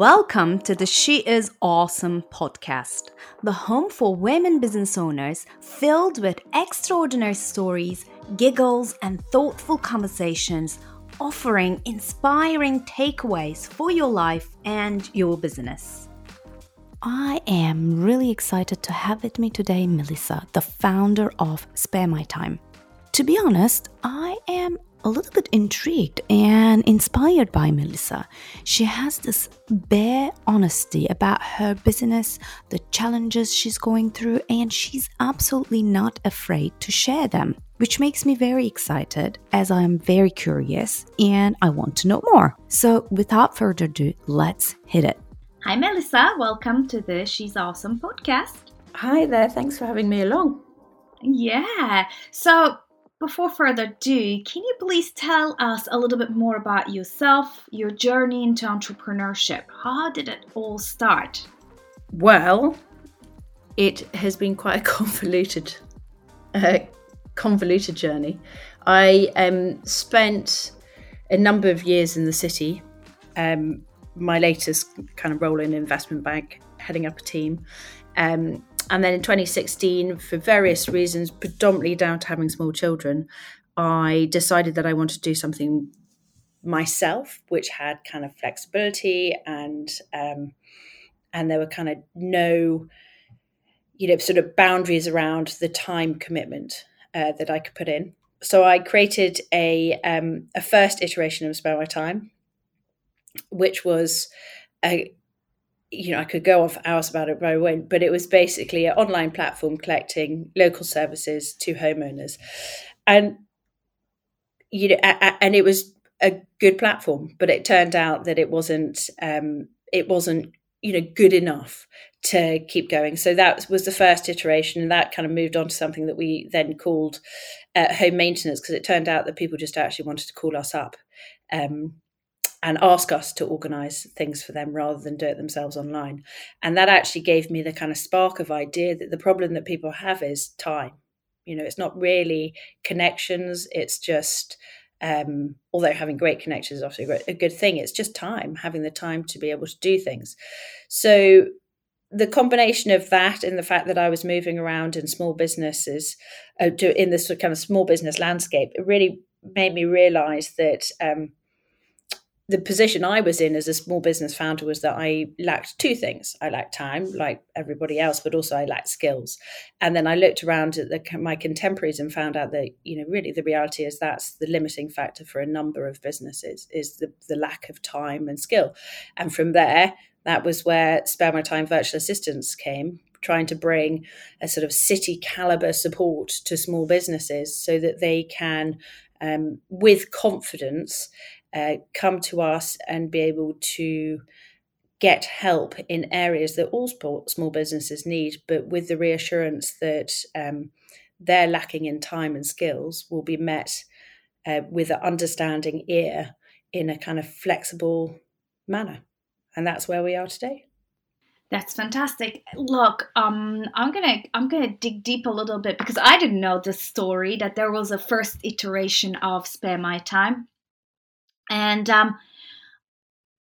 Welcome to the She Is Awesome podcast, the home for women business owners filled with extraordinary stories, giggles, and thoughtful conversations, offering inspiring takeaways for your life and your business. I am really excited to have with me today Melissa, the founder of Spare My Time. To be honest, I am a little bit intrigued and inspired by Melissa. She has this bare honesty about her business, the challenges she's going through, and she's absolutely not afraid to share them, which makes me very excited as I am very curious and I want to know more. So, without further ado, let's hit it. Hi, Melissa. Welcome to the She's Awesome podcast. Hi there. Thanks for having me along. Yeah. So, before further ado, can you please tell us a little bit more about yourself, your journey into entrepreneurship? How did it all start? Well, it has been quite a convoluted, uh, convoluted journey. I um, spent a number of years in the city. Um, my latest kind of role in investment bank, heading up a team. Um, and then in 2016, for various reasons, predominantly down to having small children, I decided that I wanted to do something myself, which had kind of flexibility and um, and there were kind of no, you know, sort of boundaries around the time commitment uh, that I could put in. So I created a um, a first iteration of Spare My Time, which was a you know, I could go on for hours about it, but I won't. But it was basically an online platform collecting local services to homeowners, and you know, and it was a good platform. But it turned out that it wasn't, um, it wasn't, you know, good enough to keep going. So that was the first iteration, and that kind of moved on to something that we then called uh, home maintenance because it turned out that people just actually wanted to call us up. Um, and ask us to organize things for them rather than do it themselves online. And that actually gave me the kind of spark of idea that the problem that people have is time. You know, it's not really connections, it's just um, although having great connections is obviously a, good thing, it's just time, having the time to be able to do things. So the combination of that and the fact that I was moving around in small businesses, uh, to, in this kind of small business landscape, it really made me realize that um, the position I was in as a small business founder was that I lacked two things. I lacked time, like everybody else, but also I lacked skills. And then I looked around at the, my contemporaries and found out that, you know, really the reality is that's the limiting factor for a number of businesses is the, the lack of time and skill. And from there, that was where Spare My Time virtual assistants came, trying to bring a sort of city caliber support to small businesses so that they can, um, with confidence, uh, come to us and be able to get help in areas that all small businesses need, but with the reassurance that um, they're lacking in time and skills will be met uh, with an understanding ear in a kind of flexible manner. And that's where we are today. That's fantastic. Look, um, I'm gonna I'm gonna dig deep a little bit because I didn't know the story that there was a first iteration of Spare My Time. And um,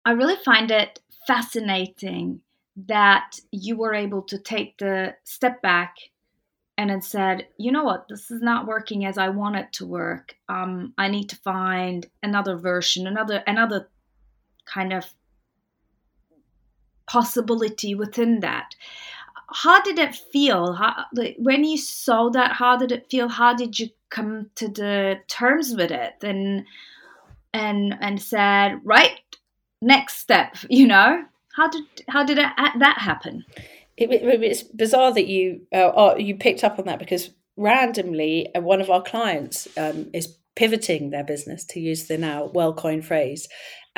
I really find it fascinating that you were able to take the step back and then said, you know what, this is not working as I want it to work. Um, I need to find another version, another another kind of possibility within that. How did it feel? How, like, when you saw that, how did it feel? How did you come to the terms with it? And and and said, right, next step. You know, how did how did it, that happen? It, it, it's bizarre that you uh, you picked up on that because randomly uh, one of our clients um, is pivoting their business to use the now well coined phrase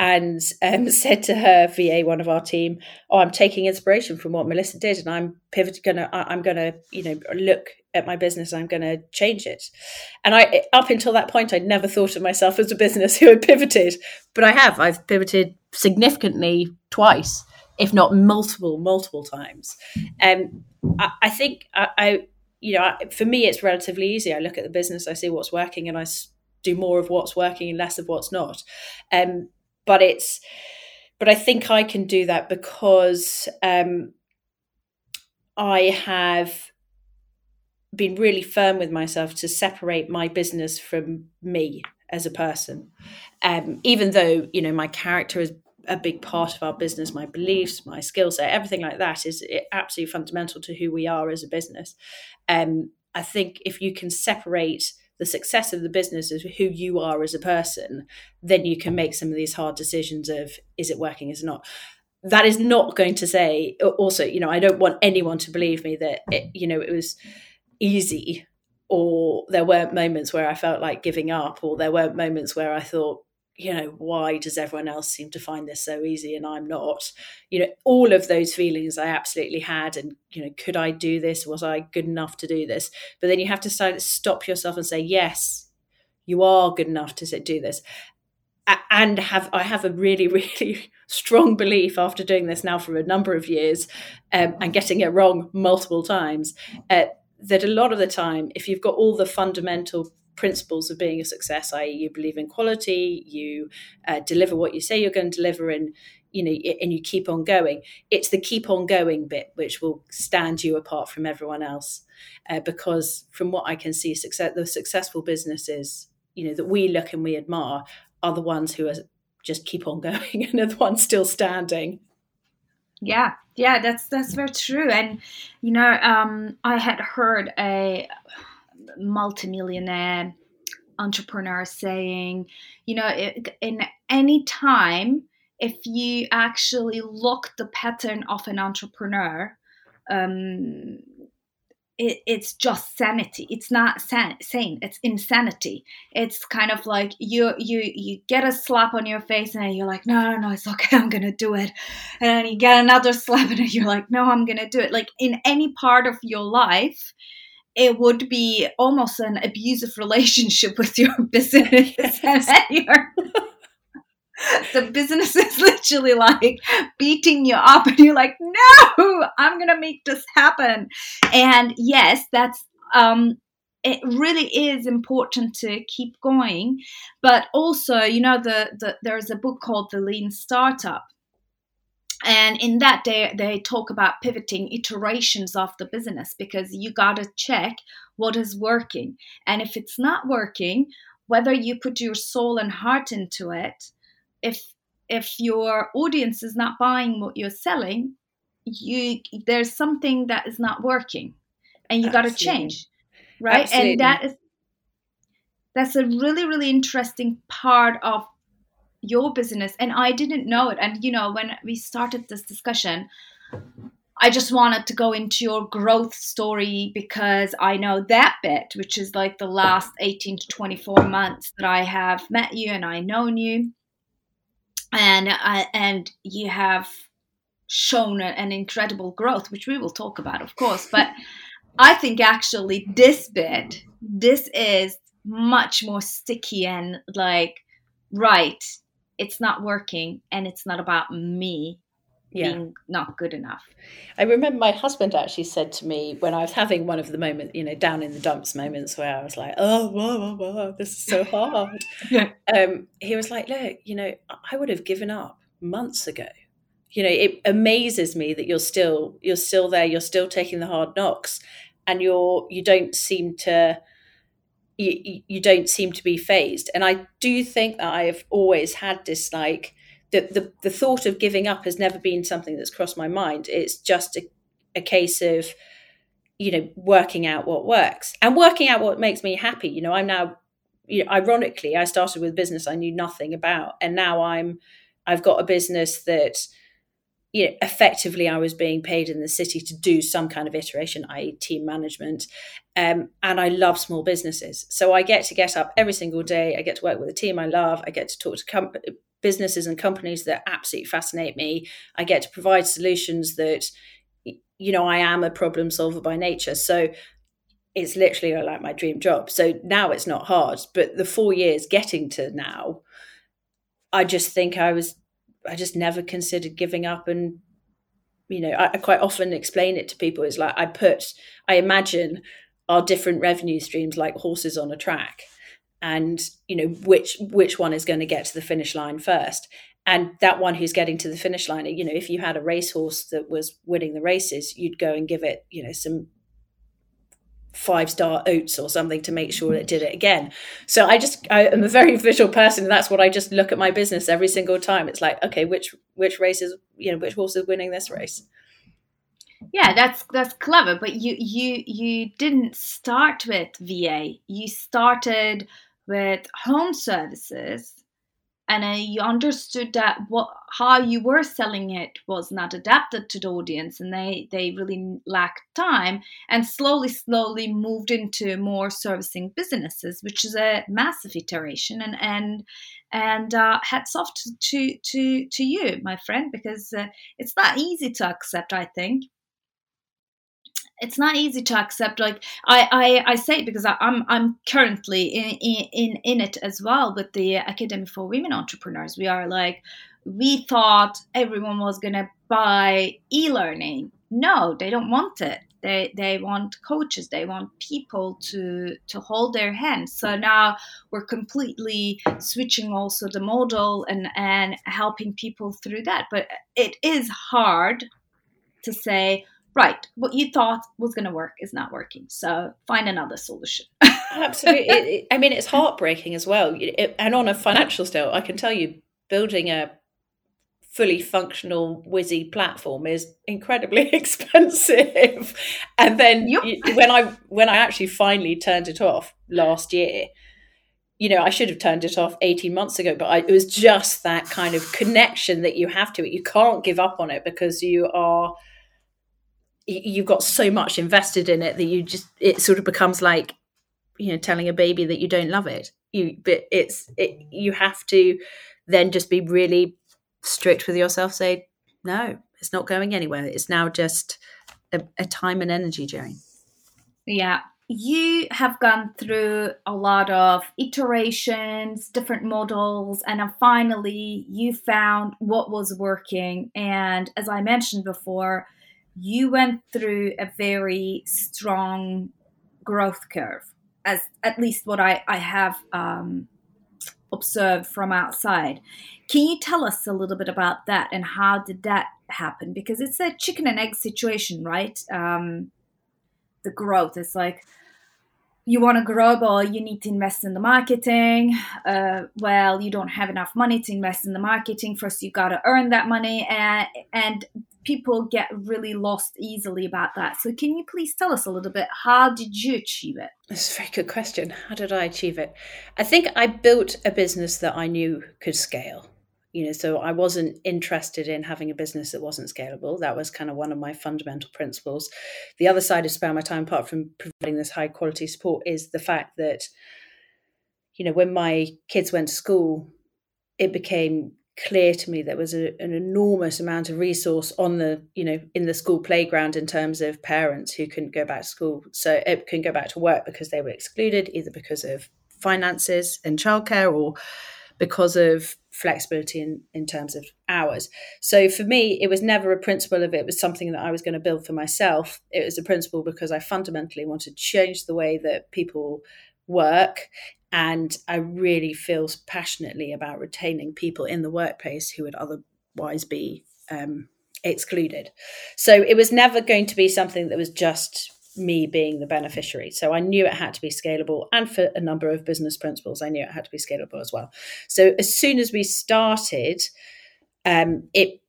and um, said to her VA, one of our team, "Oh, I'm taking inspiration from what Melissa did, and I'm pivoting. Gonna, I'm gonna, you know, look at my business. I'm gonna change it." And I, up until that point, I'd never thought of myself as a business who had pivoted, but I have. I've pivoted significantly twice, if not multiple, multiple times. And um, I, I think I, I, you know, for me, it's relatively easy. I look at the business, I see what's working, and I do more of what's working and less of what's not. Um, but it's but I think I can do that because um, I have been really firm with myself to separate my business from me as a person. Um, even though you know my character is a big part of our business, my beliefs, my skill set, everything like that is absolutely fundamental to who we are as a business. Um, I think if you can separate the success of the business is who you are as a person, then you can make some of these hard decisions of is it working, is it not. That is not going to say. Also, you know, I don't want anyone to believe me that it, you know it was easy or there weren't moments where I felt like giving up, or there weren't moments where I thought, you know, why does everyone else seem to find this so easy and I'm not? You know, all of those feelings I absolutely had. And, you know, could I do this? Was I good enough to do this? But then you have to start, stop yourself and say, yes, you are good enough to do this. And have I have a really, really strong belief after doing this now for a number of years um, and getting it wrong multiple times uh, that a lot of the time, if you've got all the fundamental principles of being a success, i.e., you believe in quality, you uh, deliver what you say you're going to deliver, and you know, and you keep on going. It's the keep on going bit which will stand you apart from everyone else, uh, because from what I can see, success the successful businesses, you know, that we look and we admire are the ones who are just keep on going and are the ones still standing. Yeah, yeah, that's that's very true. And you know, um, I had heard a multimillionaire entrepreneur saying, you know, in any time, if you actually look the pattern of an entrepreneur, um, it, it's just sanity. It's not san- sane. It's insanity. It's kind of like you you you get a slap on your face and you're like, no, no, no, it's okay. I'm gonna do it. And then you get another slap and you're like, no, I'm gonna do it. Like in any part of your life, it would be almost an abusive relationship with your business. Your the business is literally like beating you up and you're like no i'm gonna make this happen. And yes that's um it really is important to keep going. But also you know the, the there's a book called the lean startup and in that they, they talk about pivoting iterations of the business because you got to check what is working. And if it's not working whether you put your soul and heart into it if if your audience is not buying what you're selling you there's something that is not working and you got to change right? Absolutely. and that is that's a really really interesting part of your business and i didn't know it. And you know when we started this discussion i just wanted to go into your growth story because i know that bit which is like the last 18 to 24 months that i have met you and i known you. And uh, and you have shown an incredible growth which we will talk about of course. But i think actually this bit this is much more sticky and like right it's not working and it's not about me yeah. being not good enough. I remember my husband actually said to me when I was having one of the moments, you know, down in the dumps moments where I was like, oh, whoa, whoa, whoa, this is so hard. yeah. um, he was like, look, you know, I would have given up months ago. You know, it amazes me that you're still you're still there, you're still taking the hard knocks, and you're you don't seem to you, you don't seem to be fazed. And I do think that I have always had this like the, the, the thought of giving up has never been something that's crossed my mind. It's just a, a case of, you know, working out what works and working out what makes me happy. You know, I'm now, you know, ironically, I started with a business I knew nothing about, and now I'm, I've got a business that you know, effectively I was being paid in the city to do some kind of iteration, i.e., team management. Um, and I love small businesses. So I get to get up every single day. I get to work with a team I love. I get to talk to com- businesses and companies that absolutely fascinate me. I get to provide solutions that, you know, I am a problem solver by nature. So it's literally like my dream job. So now it's not hard. But the four years getting to now, I just think I was I just never considered giving up and you know I, I, quite often explain it to people it's like I put I imagine our different revenue streams like horses on a track and you know which which one is going to get to the finish line first? And that one who's getting to the finish line you know if you had a racehorse that was winning the races you'd go and give it you know some five star oats or something to make sure it did it again. So i just i am a very visual person and that's what i just look at my business every single time. It's like okay which which race is you know which horse is winning this race yeah that's that's clever but you you you didn't start with va you started with home services and uh, you understood that what how you were selling it was not adapted to the audience and they they really lacked time and slowly slowly moved into more servicing businesses which is a massive iteration and and and uh, hats off to, to to to you my friend because uh, it's not easy to accept i think it's not easy to accept like i i, I say it because I, am I'm, I'm currently in, in in it as well with the academy for women entrepreneurs. We are like we thought everyone was gonna buy e-learning. No they don't want it. They they want coaches. They want people to to hold their hands so now we're completely switching also the model and and helping people through that. But it is hard to say right, what you thought was going to work is not working. So find another solution. Absolutely. It, it, I mean, it's heartbreaking as well. It, and on a financial scale, I can tell you, building a fully functional Wizzy platform is incredibly expensive. and then yep. when I when I actually finally turned it off last year, you know, I should have turned it off 18 months ago, but I, it was just that kind of connection that you have to it. You can't give up on it because you are you've got so much invested in it that you just it sort of becomes like you know telling a baby that you don't love it. You but it's it, you have to then just be really strict with yourself say no it's not going anywhere. It's now just a, a time and energy journey yeah. You have gone through a lot of iterations, different models, and then finally you found what was working. And as I mentioned before, you went through a very strong growth curve, as at least what I, I have um, observed from outside. Can you tell us a little bit about that and how did that happen? Because it's a chicken and egg situation, right? Um, the growth is like, you want to grow, but you need to invest in the marketing. Uh, well, you don't have enough money to invest in the marketing. First, you got to earn that money, and and people get really lost easily about that. So, can you please tell us a little bit? How did you achieve it? That's a very good question. How did I achieve it? I think I built a business that I knew could scale. You know, so I wasn't interested in having a business that wasn't scalable. That was kind of one of my fundamental principles. The other side of Spare My Time, apart from providing this high quality support, is the fact that, you know, when my kids went to school, it became clear to me there was a, an enormous amount of resource on the you know in the school playground in terms of parents who couldn't go back to school so it couldn't go back to work because they were excluded either because of finances and childcare or because of flexibility in, in terms of hours. So for me it was never a principle of it was something that i was going to build for myself. It was a principle because i fundamentally wanted to change the way that people work and I really feel passionately about retaining people in the workplace who would otherwise be um, excluded. So it was never going to be something that was just me being the beneficiary. So I knew it had to be scalable, and for a number of business principles, I knew it had to be scalable as well. So as soon as we started, um, it,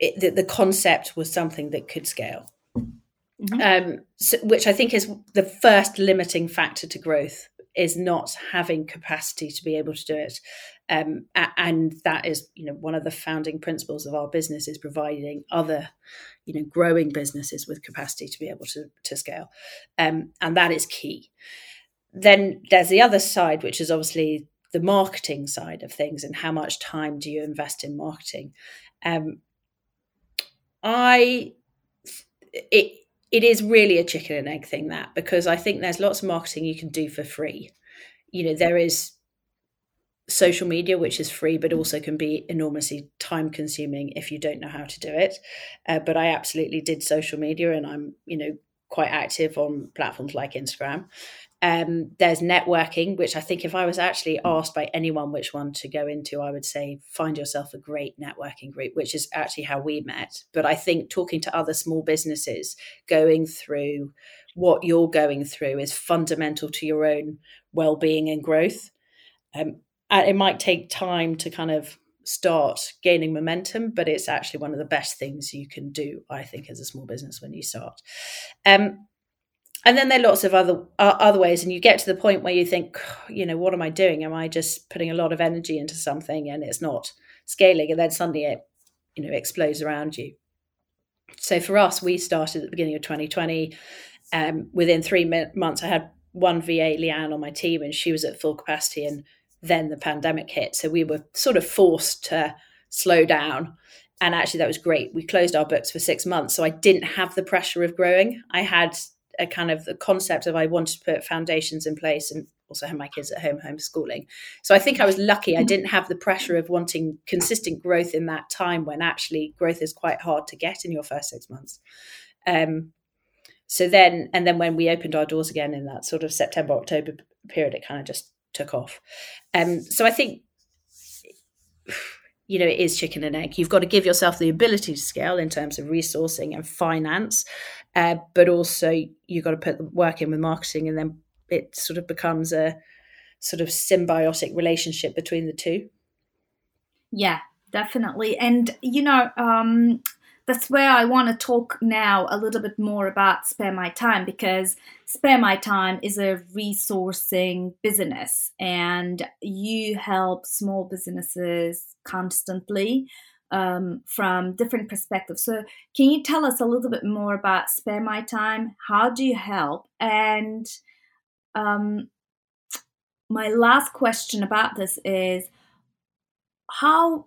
it the, the, concept was something that could scale. Mm-hmm. Um, so, which I think is the first limiting factor to growth is not having capacity to be able to do it. Um, and that is you know one of the founding principles of our business is providing other you know growing businesses with capacity to be able to, to scale. Um, and that is key. Then there's the other side which is obviously the marketing side of things and how much time do you invest in marketing? Um, i it it is really a chicken and egg thing that because I think there's lots of marketing you can do for free. You know, there is social media which is free but also can be enormously time consuming if you don't know how to do it. Uh, but I absolutely did social media and I'm, you know, quite active on platforms like Instagram. Um, there's networking, which I think if I was actually asked by anyone which one to go into, I would say find yourself a great networking group, which is actually how we met. But I think talking to other small businesses, going through what you're going through is fundamental to your own well-being and growth. Um, it might take time to kind of start gaining momentum, but it's actually one of the best things you can do, I think, as a small business when you start. Um, and then there are lots of other uh, other ways, and you get to the point where you think, you know, what am I doing? Am I just putting a lot of energy into something and it's not scaling? And then suddenly it, you know, explodes around you. So for us, we started at the beginning of 2020. Um, within three months, I had one VA, Leanne, on my team, and she was at full capacity. And then the pandemic hit. So we were sort of forced to slow down. And actually, that was great. We closed our books for six months. So I didn't have the pressure of growing. I had a kind of the concept of I wanted to put foundations in place and also have my kids at home homeschooling. So I think I was lucky. I didn't have the pressure of wanting consistent growth in that time when actually growth is quite hard to get in your first six months. Um, so then, and then when we opened our doors again in that sort of September, October period, it kind of just took off. Um, so I think you know it is chicken and egg. You've got to give yourself the ability to scale in terms of resourcing and finance, uh, but also you've got to put the work in with marketing, and then it sort of becomes a sort of symbiotic relationship between the two. Yeah, definitely. And you know, um, that's where I want to talk now a little bit more about Spare My Time because Spare My Time is a resourcing business and you help small businesses constantly um, from different perspectives. So, can you tell us a little bit more about Spare My Time? How do you help? And um, my last question about this is how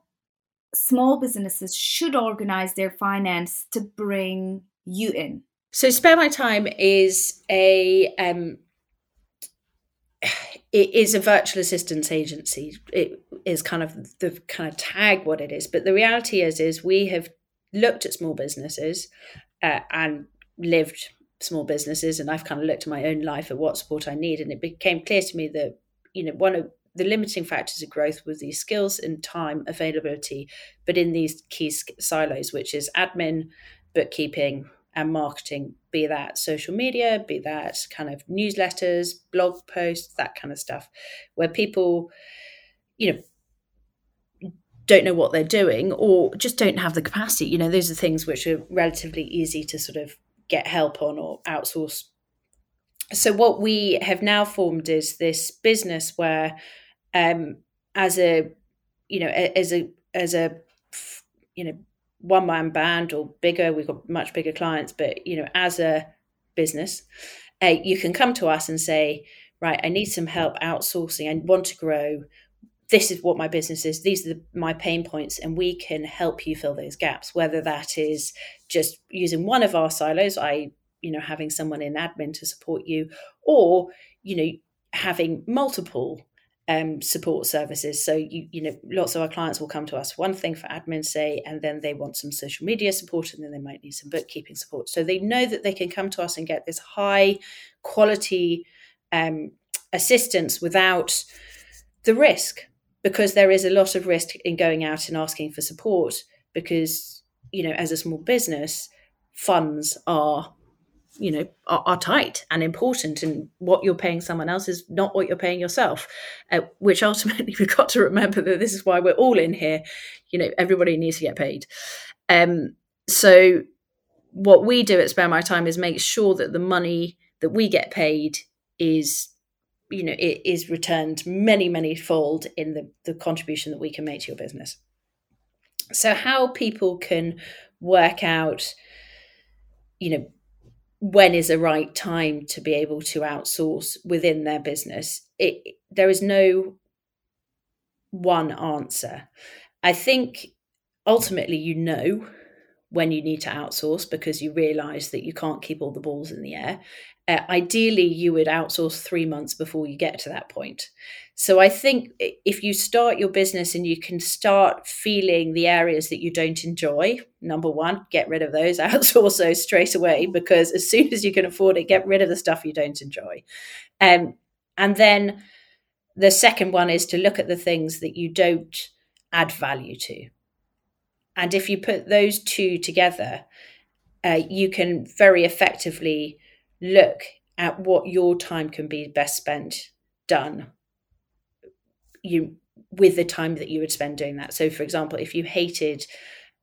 small businesses should organize their finance to bring you in? So, Spare My Time is a um, it is a virtual assistance agency. It is kind of the kind of tag what it is, but the reality is is we have looked at small businesses uh, and lived small businesses, and I've kind of looked at my own life at what support I need, and it became clear to me that you know one of the limiting factors of growth was these skills and time availability, but in these key silos, which is admin, bookkeeping, and marketing, be that social media, be that kind of newsletters, blog posts, that kind of stuff, where people, you know, don't know what they're doing or just don't have the capacity. You know, those are things which are relatively easy to sort of get help on or outsource. So, what we have now formed is this business where um, as a you know as a as a you know one man band or bigger we've got much bigger clients but you know as a business uh, you can come to us and say right i need some help outsourcing. I want to grow. This is what my business is. These are the, my pain points and we can help you fill those gaps whether that is just using one of our silos i you know having someone in admin to support you or you know having multiple um, support services. So you you know lots of our clients will come to us one thing for admin say, and then they want some social media support, and then they might need some bookkeeping support. So they know that they can come to us and get this high quality um, assistance without the risk, because there is a lot of risk in going out and asking for support. Because you know, as a small business, funds are you know are, are, tight and important and what you're paying someone else is not what you're paying yourself uh, which ultimately we've got to remember that this is why we're all in here. You know everybody needs to get paid. Um so what we do at spare my time is make sure that the money that we get paid is you know it is returned many many fold in the the contribution that we can make to your business. So how people can work out you know when is the right time to be able to outsource within their business? It, there is no one answer. I think ultimately you know when you need to outsource because you realize that you can't keep all the balls in the air. Uh, ideally you would outsource three months before you get to that point So I think if you start your business and you can start feeling the areas that you don't enjoy, number one, get rid of those, outsource those straight away because as soon as you can afford it, get rid of the stuff you don't enjoy. Um, and then the second one is to look at the things that you don't add value to. And if you put those two together, uh, you can very effectively look at what your time can be best spent done you with the time that you would spend doing that. So for example if you hated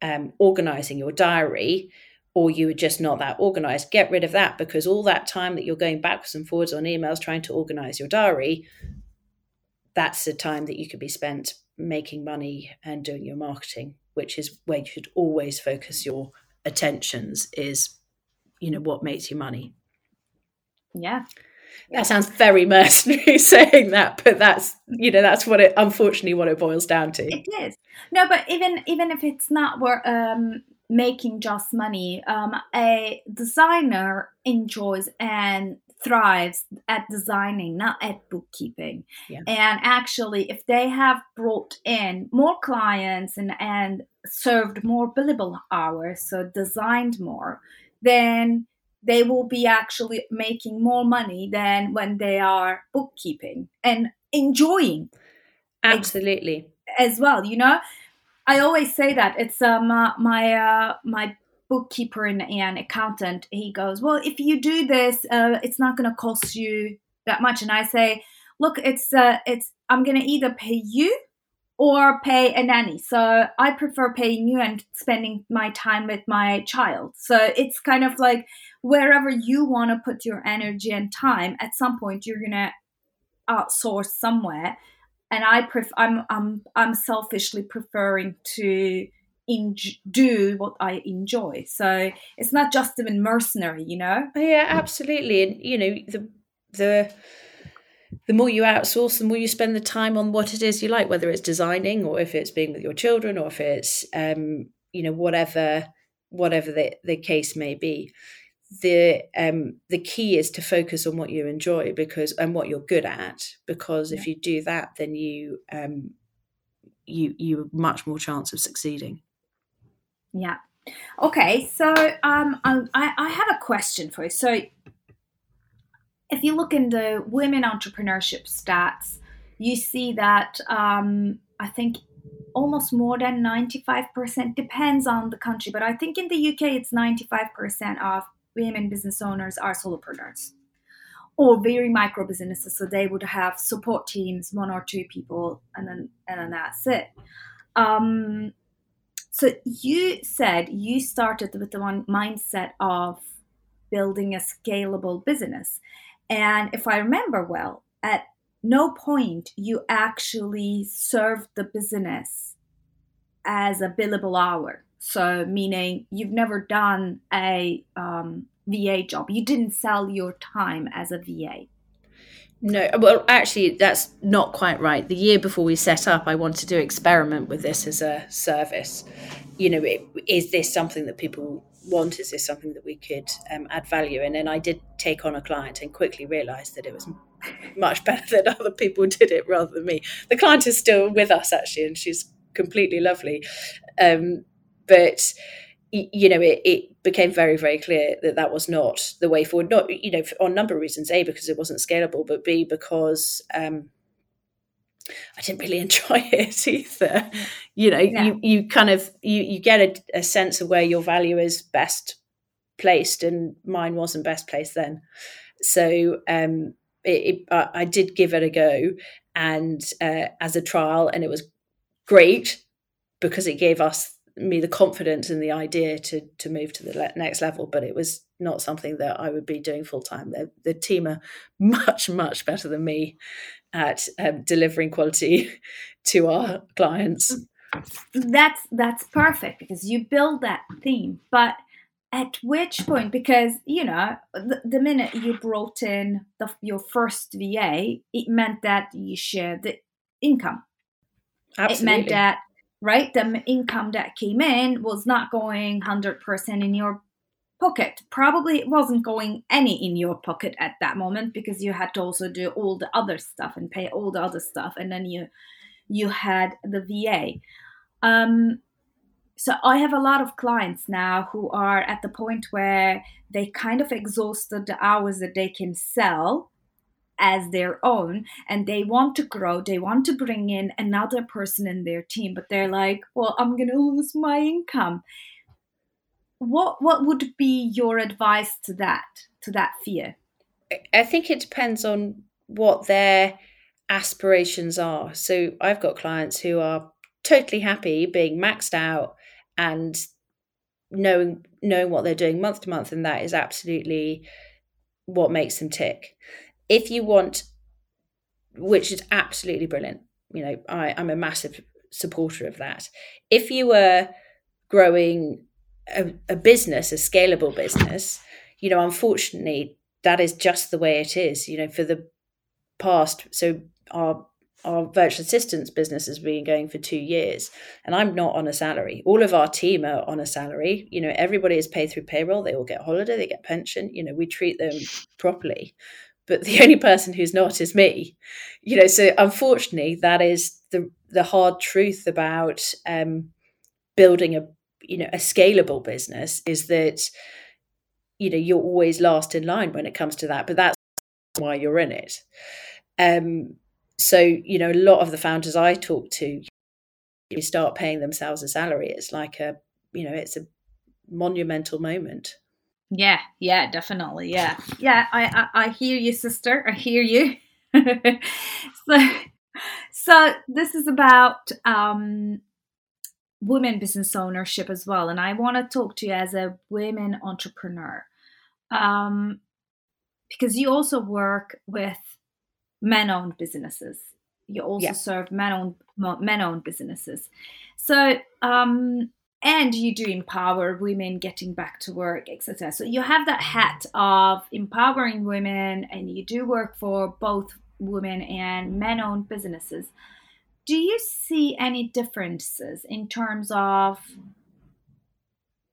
um, organizing your diary or you were just not that organized get rid of that because all that time that you're going backwards and forwards on emails trying to organize your diary that's the time that you could be spent making money and doing your marketing which is where you should always focus your attentions is you know what makes you money. Yeah that sounds very mercenary saying that but that's you know that's what it unfortunately what it boils down to. It is. No but even even if it's not where um making just money um a designer enjoys and thrives at designing not at bookkeeping. Yeah. and actually if they have brought in more clients and and served more billable hours so designed more then they will be actually making more money than when they are bookkeeping and enjoying absolutely as well you know i always say that it's um uh, my uh, my bookkeeper and, and accountant he goes well if you do this uh, it's not going to cost you that much and i say look it's uh, it's i'm going to either pay you or pay a nanny. So I prefer paying you and spending my time with my child. So it's kind of like wherever you want to put your energy and time, at some point you're gonna outsource somewhere. And I pref- I'm I'm I'm selfishly preferring to in- do what I enjoy. So it's not just even mercenary, you know. Yeah, absolutely. And you know the the the more you outsource, the more you spend the time on what it is you like, whether it's designing or if it's being with your children or if it's um, you know whatever whatever the, the case may be. The um, the key is to focus on what you enjoy because and what you're good at because yeah. if you do that, then you um, you you have much more chance of succeeding. Yeah. Okay, so um, I I have a question for you. So if you look in the women entrepreneurship stats, you see that um, I think almost more than 95% depends on the country, but I think in the UK it's 95% of women business owners are solopreneurs or very micro businesses. So they would have support teams, one or two people, and then and then that's it. Um, so you said you started with the one mindset of building a scalable business. And if I remember well, at no point you actually served the business as a billable hour. So, meaning you've never done a um, VA job, you didn't sell your time as a VA. No, well, actually, that's not quite right. The year before we set up, I wanted to experiment with this as a service. You know, it, is this something that people want? Is this something that we could um, add value in? And I did take on a client and quickly realised that it was much better that other people did it rather than me. The client is still with us actually, and she's completely lovely. Um, but you know, it, it, became very, very clear that that was not the way forward. Not, you know, on a number of reasons. A, because it wasn't scalable, but B, because um, I didn't really enjoy it either. You know, you you kind of you you get a, a, sense of where your value is best placed, and mine wasn't best placed then. So um, it, it, I did give it a go, and uh, as a trial, and it was great because it gave us me the confidence and the idea to to move to the next level. But it was not something that I would be doing full time. The, the team are much much better than me at um, delivering quality to our clients. That's that's perfect because you build that theme, but at which point because you know the, the minute you brought in the, your first va it meant that you shared the income Absolutely. it meant that right the income that came in was not going 100% in your pocket. Probably it wasn't going any in your pocket at that moment because you had to also do all the other stuff and pay all the other stuff, and then you you had the VA. Um, so I have a lot of clients now who are at the point where they kind of exhausted the hours that they can sell as their own and they want to grow they want to bring in another person in their team but they're like well i'm going to lose my income. What what would be your advice to that to that fear? I think it depends on what their aspirations are. So i've got clients who are totally happy being maxed out and knowing knowing what they're doing month to month and that is absolutely what makes them tick if you want which is absolutely brilliant you know I, i'm a massive supporter of that. If you were growing a, a business, a scalable business, you know, unfortunately, that is just the way it is. You know, for the past, so our our virtual assistants business has been going for two years and i'm not on a salary. All of our team are on a salary. You know everybody is paid through payroll. They all get holiday they get pension. You know we treat them properly but the only person who's not is me. You know so unfortunately that is the the hard truth about um, building a you know a scalable business is that you know you're always last in line when it comes to that but that's why you're in it. Um so you know a lot of the founders i talk to you start paying themselves a salary. It's like a you know it's a monumental moment yeah yeah definitely yeah yeah i i, I hear you sister i hear you so so this is about um women business ownership as well. And I want to talk to you as a women entrepreneur um, because you also work with men owned businesses. You also yeah. serve men owned men owned businesses. So um, and you do empower women getting back to work, etc. So you have that hat of empowering women, and you do work for both women and men owned businesses do you see any differences in terms of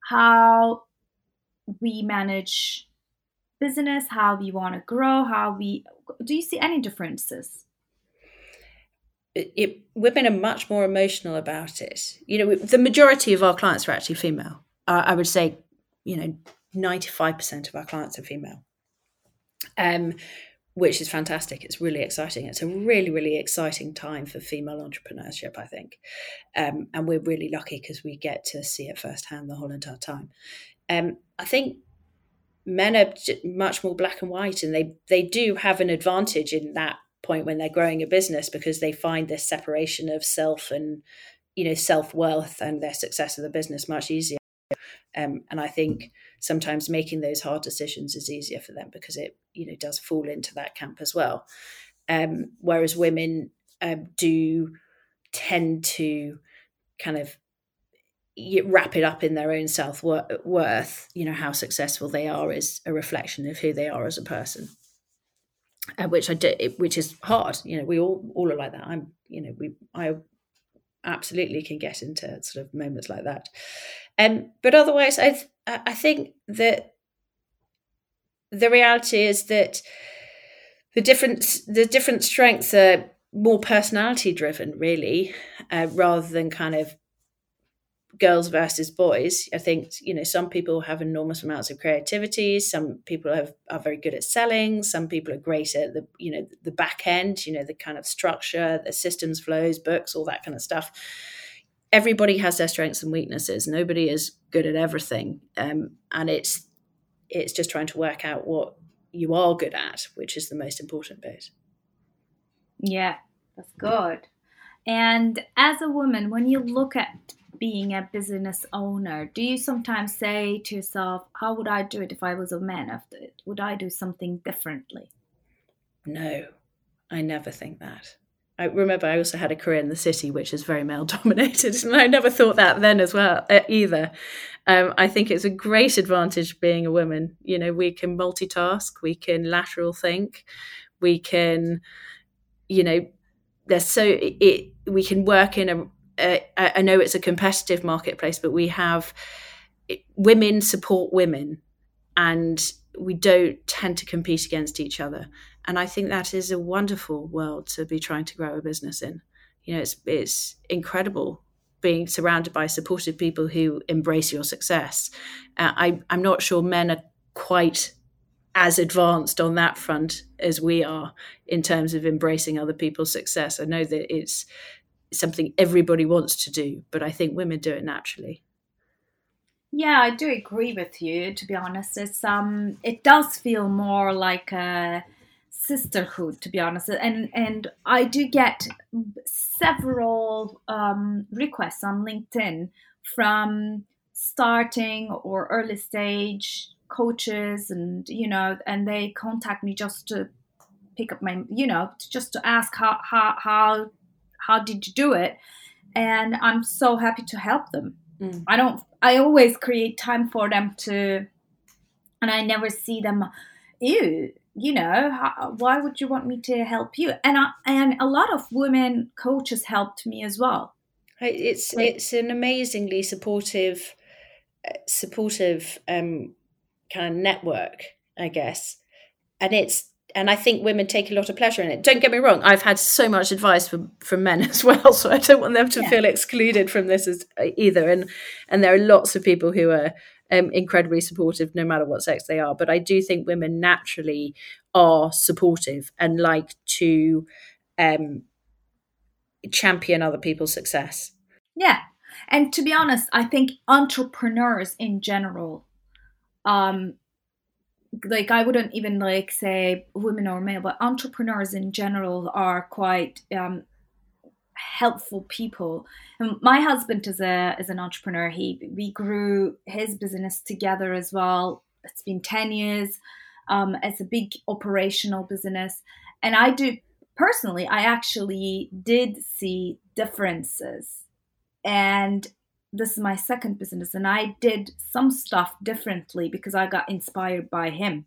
how we manage business how we want to grow how we do you see any differences it, women are much more emotional about it you know the majority of our clients are actually female uh, i would say you know 95% of our clients are female um, which is fantastic. It's really exciting. It's a really, really exciting time for female entrepreneurship, I think. Um, and we're really lucky because we get to see it firsthand the whole entire time. Um, I think men are much more black and white, and they they do have an advantage in that point when they're growing a business because they find this separation of self and you know self worth and their success of the business much easier. Um, and I think sometimes making those hard decisions is easier for them because it you know does fall into that camp as well. Um, whereas women um, do tend to kind of wrap it up in their own self worth. You know how successful they are is a reflection of who they are as a person. Uh, which I do, which is hard. You know, we all all are like that. I'm, you know, we I absolutely can get into sort of moments like that. Um, but otherwise, I th- I think that the reality is that the different the different strengths are more personality driven, really, uh, rather than kind of girls versus boys. I think you know some people have enormous amounts of creativity. Some people have are very good at selling. Some people are great at the you know the back end. You know the kind of structure, the systems flows, books, all that kind of stuff everybody has their strengths and weaknesses. Nobody is good at everything, um, and it's it's just trying to work out what you are good at, which is the most important bit. Yeah, that's good. And as a woman, when you look at being a business owner, do you sometimes say to yourself, "How would I do it if I was a man? Would I do something differently?" No, I never think that. I remember I also had a career in the city, which is very male dominated, and I never thought that then as well uh, either. Um, I think it's a great advantage being a woman. You know, we can multitask, we can lateral think, we can, you know, there's so it we can work in a. a I know it's a competitive marketplace, but we have women support women and we don't tend to compete against each other. And I think that is a wonderful world to be trying to grow a business in. You know, it's it's incredible being surrounded by supportive people who embrace your success. Uh, I, I'm not sure men are quite as advanced on that front as we are in terms of embracing other people's success. I know that it's something everybody wants to do, but I think women do it naturally. Yeah, I do agree with you. To be honest, it's um, it does feel more like a sisterhood. To be honest, and and I do get several um, requests on LinkedIn from starting or early stage coaches, and you know, and they contact me just to pick up my, you know, just to ask how how how how did you do it, and I'm so happy to help them Mm. I don't. I always create time for them to, and I never see them. Ew, you know, how, why would you want me to help you? And I, and a lot of women coaches helped me as well. It's like, it's an amazingly supportive, uh, supportive um, kind of network, I guess, and it's and I think women take a lot of pleasure in it. Don't get me wrong; I've had so much advice from from men as well, so I don't want them to yeah. feel excluded from this as uh, either. And and there are lots of people who are um, incredibly supportive, no matter what sex they are. But I do think women naturally are supportive and like to um, champion other people's success. Yeah, and to be honest, I think entrepreneurs in general um, like I wouldn't even like say women or male, but entrepreneurs in general are quite um, helpful people. And my husband is a is an entrepreneur. He we grew his business together as well. It's been ten years. Um, it's a big operational business, and I do personally. I actually did see differences, and this is my second business and I did some stuff differently because I got inspired by him.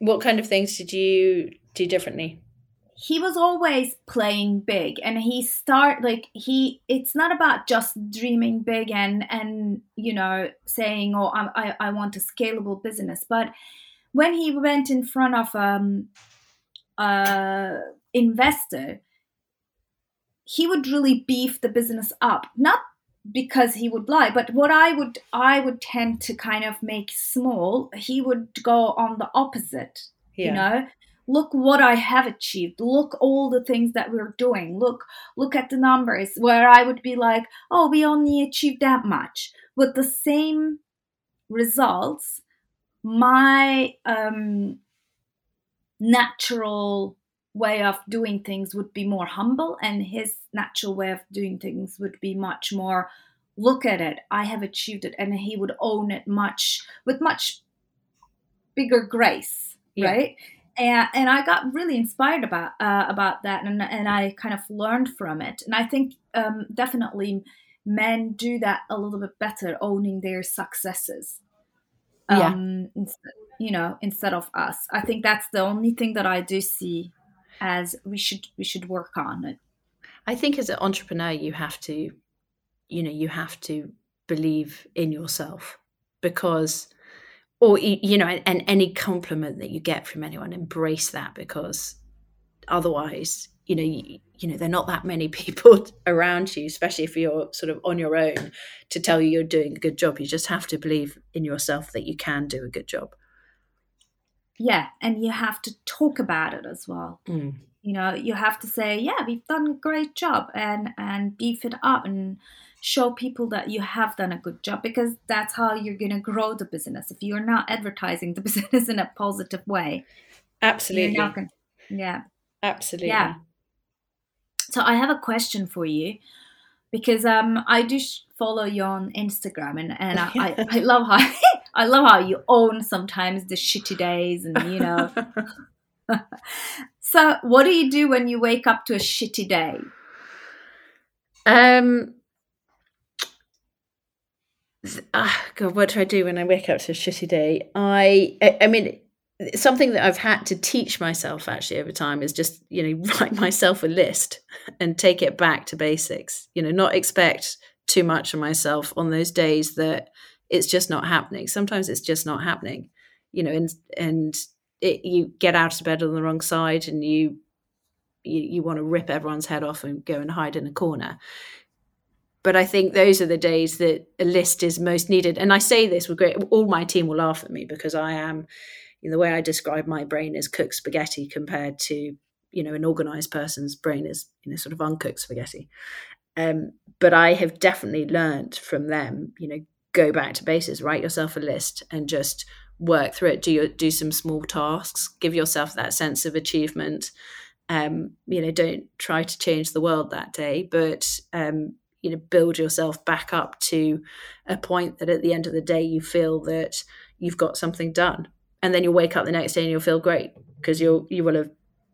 What kind of things did you do differently? He was always playing big and he start like he it's not about just dreaming big and and you know saying oh I I, I want a scalable business but when he went in front of um uh investor he would really beef the business up not because he would lie. But what i would i would tend to kind of make small he would go on the opposite yeah. you know? Look what i have achieved. Look all the things that we're doing. Look look at the numbers where i would be like oh we only achieved that much. With the same results my um natural way of doing things would be more humble and his natural way of doing things would be much more look at it i have achieved it and he would own it much with much bigger grace yeah. right and, and i got really inspired about uh, about that and, and i kind of learned from it and i think um, definitely men do that a little bit better owning their successes um, yeah. you know instead of us i think that's the only thing that i do see as we should we should work on it. I think as an entrepreneur you have to you know you have to believe in yourself because or you know and any compliment that you get from anyone embrace that because otherwise you know you, you know there are not that many people around you especially if you're sort of on your own to tell you you're doing a good job. You just have to believe in yourself that you can do a good job yeah and you have to talk about it as well. Mm. you know you have to say yeah we've done a great job and and beef it up and show people that you have done a good job because that's how you're going to grow the business. If you're not advertising the business in a positive way absolutely. gonna, yeah. Absolutely. Yeah so i have a question for you because um i do follow you on instagram and, and I, I, I love how i love how you own sometimes the shitty days and you know so what do you do when you wake up to a shitty day um ah, God, what do I do when I wake up to a shitty day? I, I, I mean, something that I've had to teach myself actually over time is just, you know, write myself a list and take it back to basics. You know, not expect too much of myself on those days that it's just not happening. Sometimes it's just not happening. you know, and and it, you get out of bed on the wrong side and you, you you want to rip everyone's head off and go and hide in a corner. But I think those are the days that a list is most needed. And I say this with great. All my team will laugh at me because I am, know, the way I describe my brain is cooked spaghetti compared to you know an organized person's brain is you know sort of uncooked spaghetti. Um, but I have definitely learned from them. You know, go back to bases, write yourself a list, and just work through it. Do your, do some small tasks, give yourself that sense of achievement. Um, you know, don't try to change the world that day, but um, you know, build yourself back up to a point that at the end of the day you feel that you've got something done, and then you'll wake up the next day and you'll feel great because you'll you will have,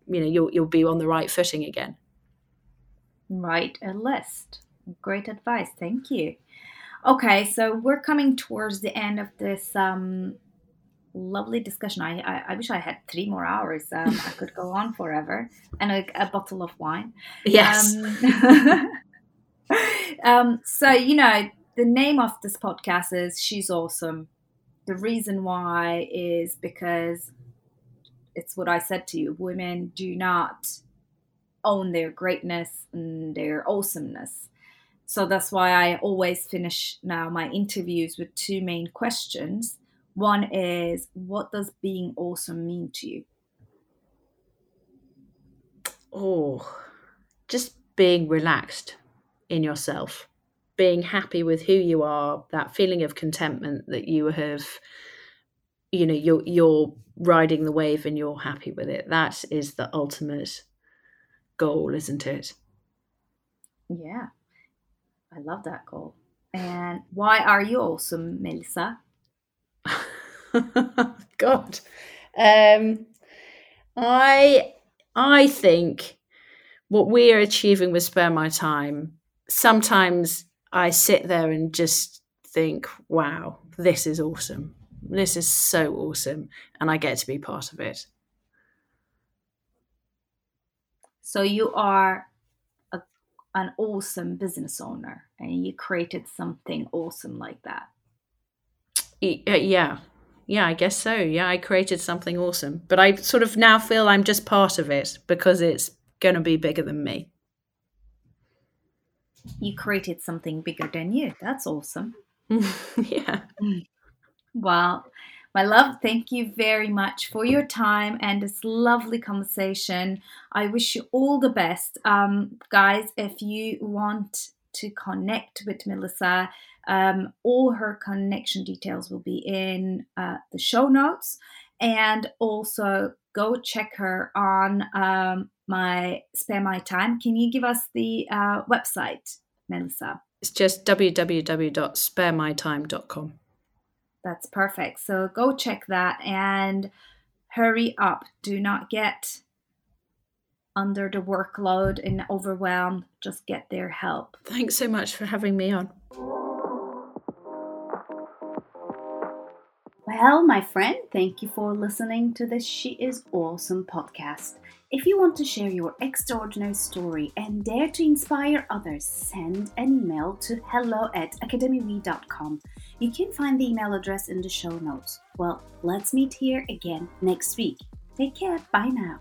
you know, you'll you'll be on the right footing again. Write a list. Great advice. Thank you. Okay, so we're coming towards the end of this um, lovely discussion. I, I, I, wish I had three more hours. Um, I could go on forever and a, a bottle of wine. Yes. Um, um, so, you know, the name of this podcast is She's Awesome. The reason why is because it's what I said to you women do not own their greatness and their awesomeness. So that's why I always finish now my interviews with two main questions. One is, what does being awesome mean to you? Oh, just being relaxed in yourself, being happy with who you are, that feeling of contentment that you have, you know, you're, you're riding the wave and you're happy with it. That is the ultimate goal, isn't it? Yeah, I love that goal. And why are you awesome, Melissa? God, um, I I think what we are achieving with Spare My Time. Sometimes I sit there and just think, "Wow, this is awesome! This is so awesome!" and I get to be part of it. So you are an awesome business owner, and you created something awesome like that. Uh, yeah, yeah, I guess so. Yeah, I created something awesome, but I sort of now feel I'm just part of it because it's going to be bigger than me. You created something bigger than you. That's awesome. yeah. Well, my love, thank you very much for your time and this lovely conversation. I wish you all the best. Um, guys, if you want to connect with Melissa, um, all her connection details will be in uh, the show notes. And also go check her on um, my Spare My Time. Can you give us the uh, website, Melissa? It's just www.sparemytime.com. That's perfect. So go check that and hurry up. Do not get under the workload and overwhelmed. Just get their help. Thanks so much for having me on. Well, my friend, thank you for listening to this She Is Awesome podcast. If you want to share your extraordinary story and dare to inspire others, send an email to hello at academywe.com. You can find the email address in the show notes. Well, let's meet here again next week. Take care. Bye now.